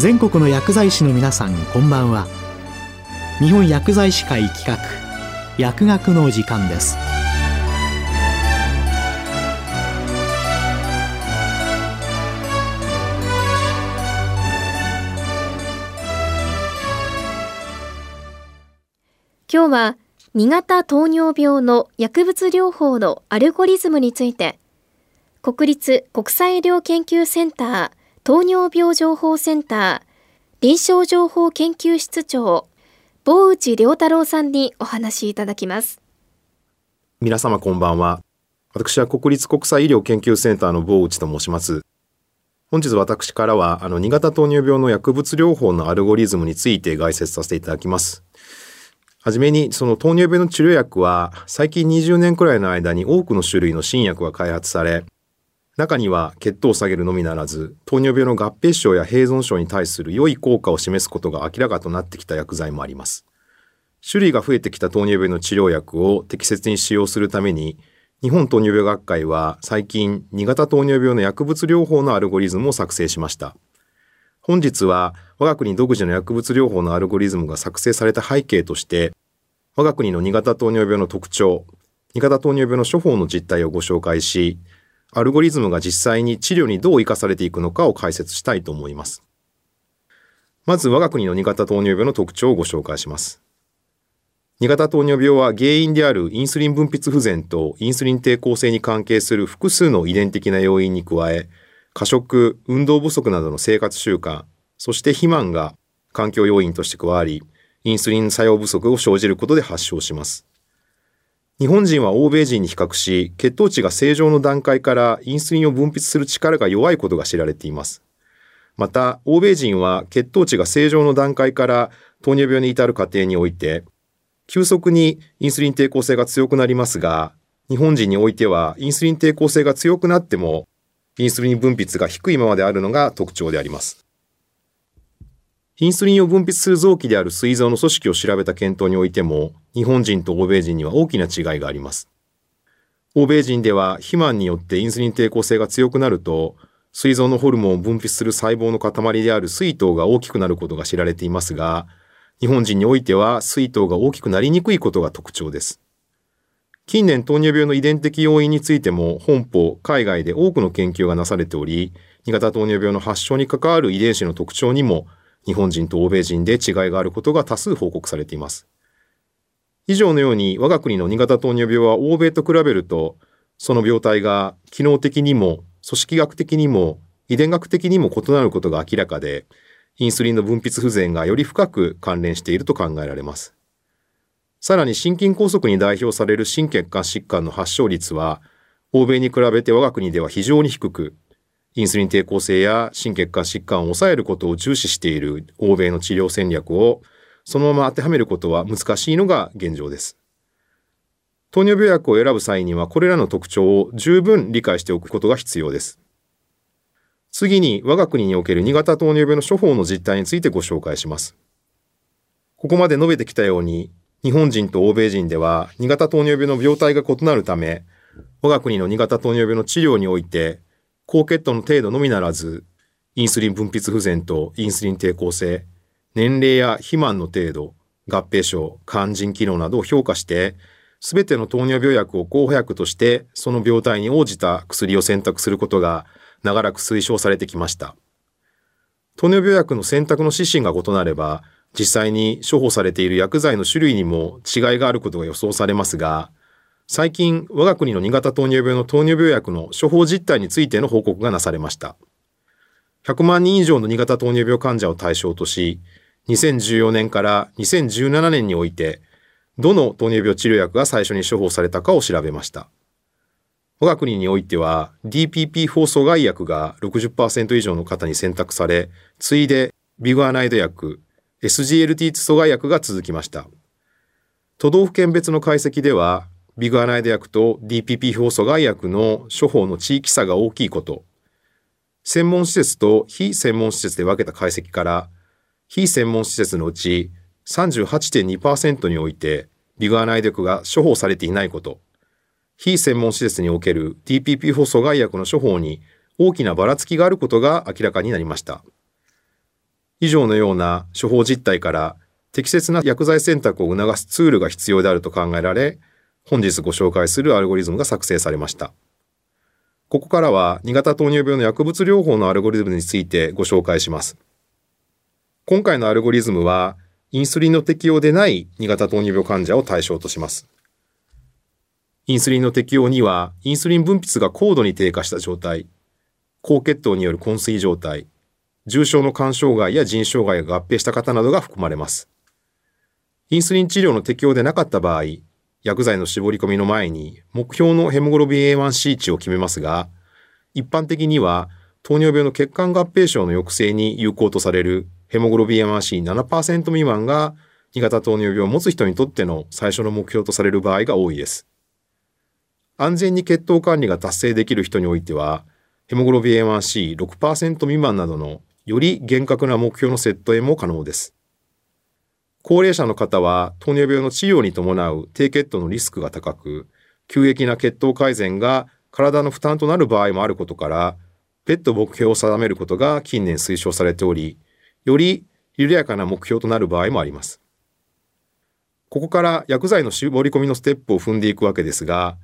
全国の薬剤師の皆さんこんばんは。日本薬剤師会企画薬学の時間です。今日は2型糖尿病の薬物療法のアルゴリズムについて国立国際医療研究センター糖尿病情報センター臨床情報研究室長坊内良太郎さんにお話しいただきます。皆様こんばんは。私は国立国際医療研究センターの坊内と申します。本日私からはあの2型糖尿病の薬物療法のアルゴリズムについて概説させていただきます。はじめに、その糖尿病の治療薬は、最近20年くらいの間に多くの種類の新薬が開発され、中には血糖を下げるのみならず、糖尿病の合併症や併存症に対する良い効果を示すことが明らかとなってきた薬剤もあります。種類が増えてきた糖尿病の治療薬を適切に使用するために、日本糖尿病学会は最近2型糖尿病の薬物療法のアルゴリズムを作成しました。本日は我が国独自の薬物療法のアルゴリズムが作成された背景として、我が国の2型糖尿病の特徴、2型糖尿病の処方の実態をご紹介し、アルゴリズムが実際に治療にどう生かされていくのかを解説したいと思います。まず我が国の2型糖尿病の特徴をご紹介します。2型糖尿病は原因であるインスリン分泌不全とインスリン抵抗性に関係する複数の遺伝的な要因に加え、過食、運動不足などの生活習慣、そして肥満が環境要因として加わり、インスリン作用不足を生じることで発症します。日本人は欧米人に比較し、血糖値が正常の段階からインスリンを分泌する力が弱いことが知られています。また、欧米人は血糖値が正常の段階から糖尿病に至る過程において、急速にインスリン抵抗性が強くなりますが、日本人においてはインスリン抵抗性が強くなってもインスリン分泌が低いままであるのが特徴であります。インスリンを分泌する臓器である膵臓の組織を調べた検討においても、日本人と欧米人には大きな違いがあります。欧米人では肥満によってインスリン抵抗性が強くなると、膵臓のホルモンを分泌する細胞の塊である膵糖が大きくなることが知られていますが、日本人においては膵糖が大きくなりにくいことが特徴です。近年糖尿病の遺伝的要因についても本邦、海外で多くの研究がなされており、2型糖尿病の発症に関わる遺伝子の特徴にも日本人と欧米人で違いがあることが多数報告されています。以上のように我が国の2型糖尿病は欧米と比べると、その病態が機能的にも組織学的にも遺伝学的にも異なることが明らかで、インスリンの分泌不全がより深く関連していると考えられます。さらに心筋梗塞に代表される心血管疾患の発症率は、欧米に比べて我が国では非常に低く、インスリン抵抗性や心血管疾患を抑えることを重視している欧米の治療戦略をそのまま当てはめることは難しいのが現状です。糖尿病薬を選ぶ際にはこれらの特徴を十分理解しておくことが必要です。次に我が国における2型糖尿病の処方の実態についてご紹介します。ここまで述べてきたように日本人と欧米人では2型糖尿病の病態が異なるため、我が国の2型糖尿病の治療において、高血糖の程度のみならず、インスリン分泌不全とインスリン抵抗性、年齢や肥満の程度、合併症、肝腎機能などを評価して、すべての糖尿病薬を候補薬として、その病態に応じた薬を選択することが長らく推奨されてきました。糖尿病薬の選択の指針が異なれば、実際に処方されている薬剤の種類にも違いがあることが予想されますが、最近我が国の2型糖尿病の糖尿病薬の処方実態についての報告がなされました。100万人以上の2型糖尿病患者を対象とし、2014年から2017年において、どの糖尿病治療薬が最初に処方されたかを調べました。我が国においては DPP4 阻害薬が60%以上の方に選択され、次いでビグアナイド薬、SGLT2 阻害薬が続きました。都道府県別の解析では、ビグアナイド薬と DPP 表阻害薬の処方の地域差が大きいこと、専門施設と非専門施設で分けた解析から、非専門施設のうち38.2%においてビグアナイド薬が処方されていないこと、非専門施設における DPP 法阻害薬の処方に大きなばらつきがあることが明らかになりました。以上のような処方実態から適切な薬剤選択を促すツールが必要であると考えられ、本日ご紹介するアルゴリズムが作成されました。ここからは2型糖尿病の薬物療法のアルゴリズムについてご紹介します。今回のアルゴリズムは、インスリンの適用でない2型糖尿病患者を対象とします。インスリンの適用には、インスリン分泌が高度に低下した状態、高血糖による昏睡状態、重症の肝障害や腎障害が合併した方などが含まれます。インスリン治療の適用でなかった場合、薬剤の絞り込みの前に目標のヘモグロビン A1C 値を決めますが、一般的には糖尿病の血管合併症の抑制に有効とされるヘモグロビン A1C7% 未満が2型糖尿病を持つ人にとっての最初の目標とされる場合が多いです。安全に血糖管理が達成できる人においては、ヘモグロビン A1C6% 未満などのより厳格な目標の設定も可能です。高齢者の方は糖尿病の治療に伴う低血糖のリスクが高く、急激な血糖改善が体の負担となる場合もあることから、別途目標を定めることが近年推奨されており、より緩やかな目標となる場合もあります。ここから薬剤の絞り込みのステップを踏んでいくわけですが、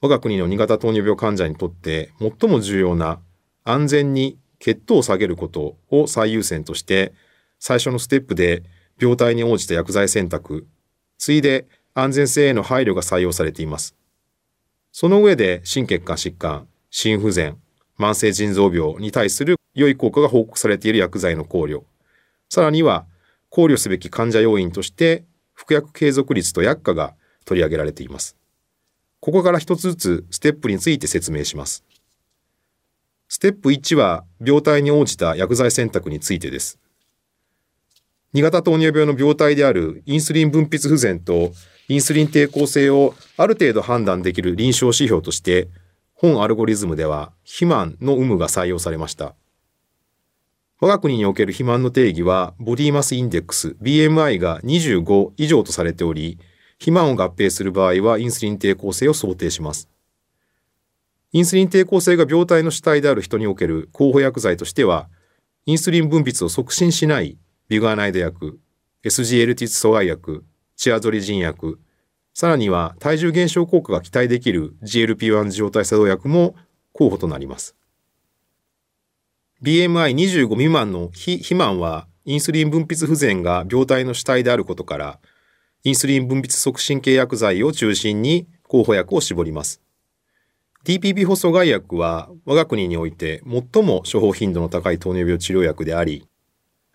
我が国の2型糖尿病患者にとって最も重要な安全に血糖を下げることを最優先として、最初のステップで病態に応じた薬剤選択、ついで安全性への配慮が採用されています。その上で心血管疾患、心不全、慢性腎臓病に対する良い効果が報告されている薬剤の考慮、さらには考慮すべき患者要因として服薬継続率と薬価が取り上げられています。ここから一つずつステップについて説明します。ステップ1は病態に応じた薬剤選択についてです。2型糖尿病の病態であるインスリン分泌不全とインスリン抵抗性をある程度判断できる臨床指標として本アルゴリズムでは肥満の有無が採用されました。我が国における肥満の定義は、ボディマスインデックス、BMI が25以上とされており、肥満を合併する場合はインスリン抵抗性を想定します。インスリン抵抗性が病態の主体である人における候補薬剤としては、インスリン分泌を促進しないビグアナイド薬、SGLT 阻害薬、チアゾリジン薬、さらには体重減少効果が期待できる GLP-1 受容体作動薬も候補となります。BMI25 未満の非肥満はインスリン分泌不全が病態の主体であることから、インスリン分泌促進系薬剤を中心に候補薬を絞ります。DPP 補阻害薬は我が国において最も処方頻度の高い糖尿病治療薬であり、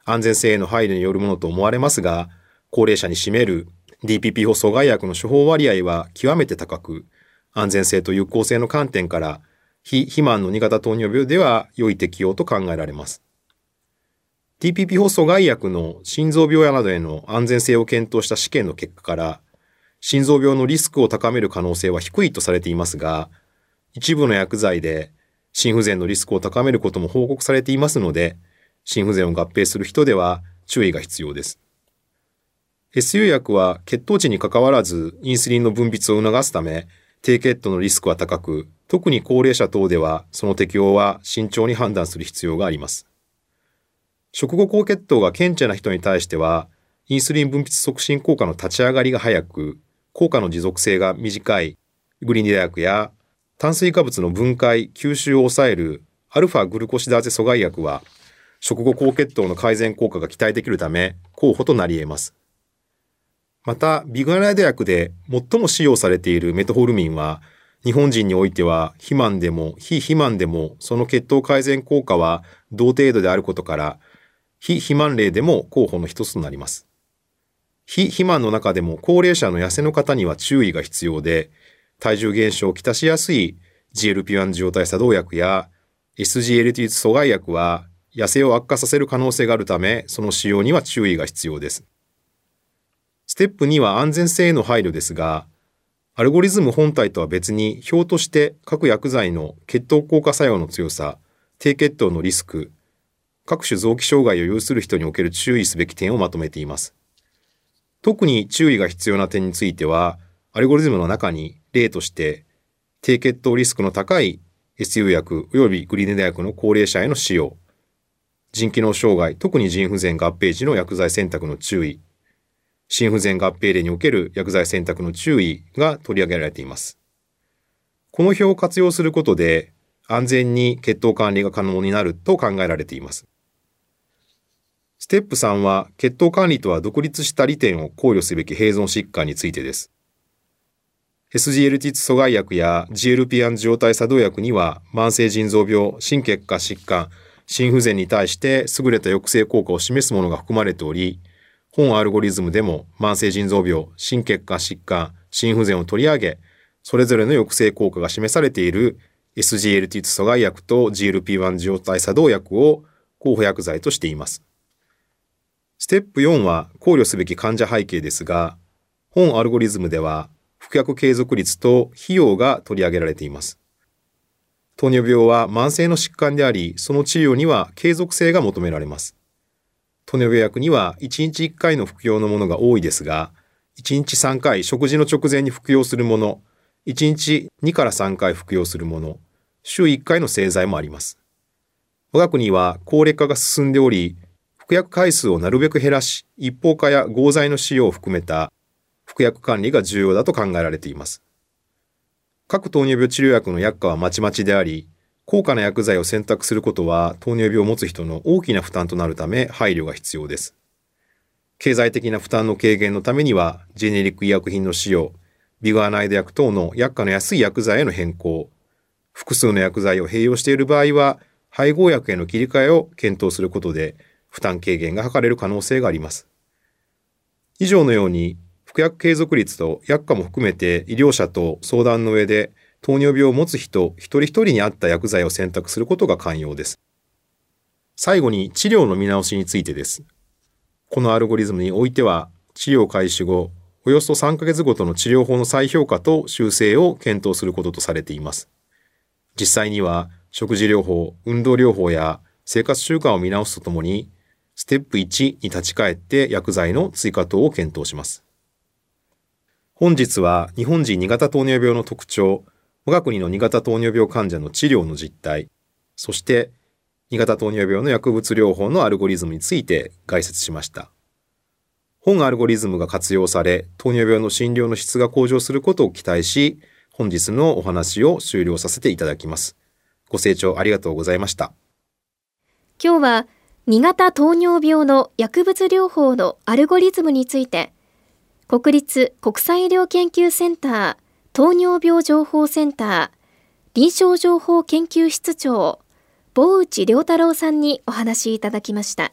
安全性への配慮によるものと思われますが、高齢者に占める DPP 補阻害薬の処方割合は極めて高く、安全性と有効性の観点から非肥満の2型糖尿病では良い適用と考えられます。TPP 放阻害薬の心臓病やなどへの安全性を検討した試験の結果から、心臓病のリスクを高める可能性は低いとされていますが、一部の薬剤で心不全のリスクを高めることも報告されていますので、心不全を合併する人では注意が必要です。SU 薬は血糖値に関わらずインスリンの分泌を促すため、低血糖のリスクは高く、特に高齢者等ではその適用は慎重に判断する必要があります。食後高血糖が顕著な人に対しては、インスリン分泌促進効果の立ち上がりが早く、効果の持続性が短いグリニダ薬や炭水化物の分解、吸収を抑えるアルファグルコシダーゼ阻害薬は、食後高血糖の改善効果が期待できるため、候補となり得ます。また、ビグアナイド薬で最も使用されているメトホルミンは、日本人においては肥満でも非肥満でもその血糖改善効果は同程度であることから、非肥満例でも候補の一つとなります。非肥満の中でも高齢者の痩せの方には注意が必要で、体重減少をきたしやすい GLP-1 受容体作動薬や SGLT 阻害薬は痩せを悪化させる可能性があるため、その使用には注意が必要です。ステップ2は安全性への配慮ですが、アルゴリズム本体とは別に表として各薬剤の血糖効果作用の強さ、低血糖のリスク、各種臓器障害を有する人における注意すべき点をまとめています。特に注意が必要な点については、アルゴリズムの中に例として、低血糖リスクの高い SU 薬及びグリネダ薬の高齢者への使用、腎機能障害、特に腎不全合併時の薬剤選択の注意、心不全合併例における薬剤選択の注意が取り上げられています。この表を活用することで安全に血糖管理が可能になると考えられています。ステップ3は血糖管理とは独立した利点を考慮すべき併存疾患についてです。SGLT2 阻害薬や GLP-1 状態作動薬には慢性腎臓病、心血管疾患、心不全に対して優れた抑制効果を示すものが含まれており、本アルゴリズムでも慢性腎臓病、心血管疾患、心不全を取り上げ、それぞれの抑制効果が示されている SGLT2 阻害薬と GLP-1 状態作動薬を候補薬剤としています。ステップ4は考慮すべき患者背景ですが、本アルゴリズムでは服薬継続率と費用が取り上げられています。糖尿病は慢性の疾患であり、その治療には継続性が求められます。糖尿病薬には1日1回の服用のものが多いですが、1日3回食事の直前に服用するもの、1日2から3回服用するもの、週1回の製剤もあります。我が国は高齢化が進んでおり、服薬回数をなるべく減らし、一方化や合剤の使用を含めた服薬管理が重要だと考えられています。各糖尿病治療薬の薬価はまちまちであり、高価な薬剤を選択することは糖尿病を持つ人の大きな負担となるため配慮が必要です。経済的な負担の軽減のためには、ジェネリック医薬品の使用、ビガーナイド薬等の薬価の安い薬剤への変更、複数の薬剤を併用している場合は、配合薬への切り替えを検討することで、負担軽減が図れる可能性があります。以上のように、服薬継続率と薬価も含めて医療者と相談の上で、糖尿病を持つ人一人一人に合った薬剤を選択することが肝要です。最後に治療の見直しについてです。このアルゴリズムにおいては、治療開始後、およそ3ヶ月ごとの治療法の再評価と修正を検討することとされています。実際には、食事療法、運動療法や生活習慣を見直すとともに、ステップ1に立ち返って薬剤の追加等を検討します。本日は日本人2型糖尿病の特徴、我が国の2型糖尿病患者の治療の実態、そして2型糖尿病の薬物療法のアルゴリズムについて解説しました。本アルゴリズムが活用され、糖尿病の診療の質が向上することを期待し、本日のお話を終了させていただきます。ご清聴ありがとうございました。今日は2型糖尿病の薬物療法のアルゴリズムについて、国立国際医療研究センター糖尿病情報センター臨床情報研究室長坊内良太郎さんにお話いただきました。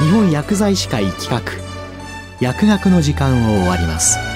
日本薬剤師会企画薬学の時間を終わります。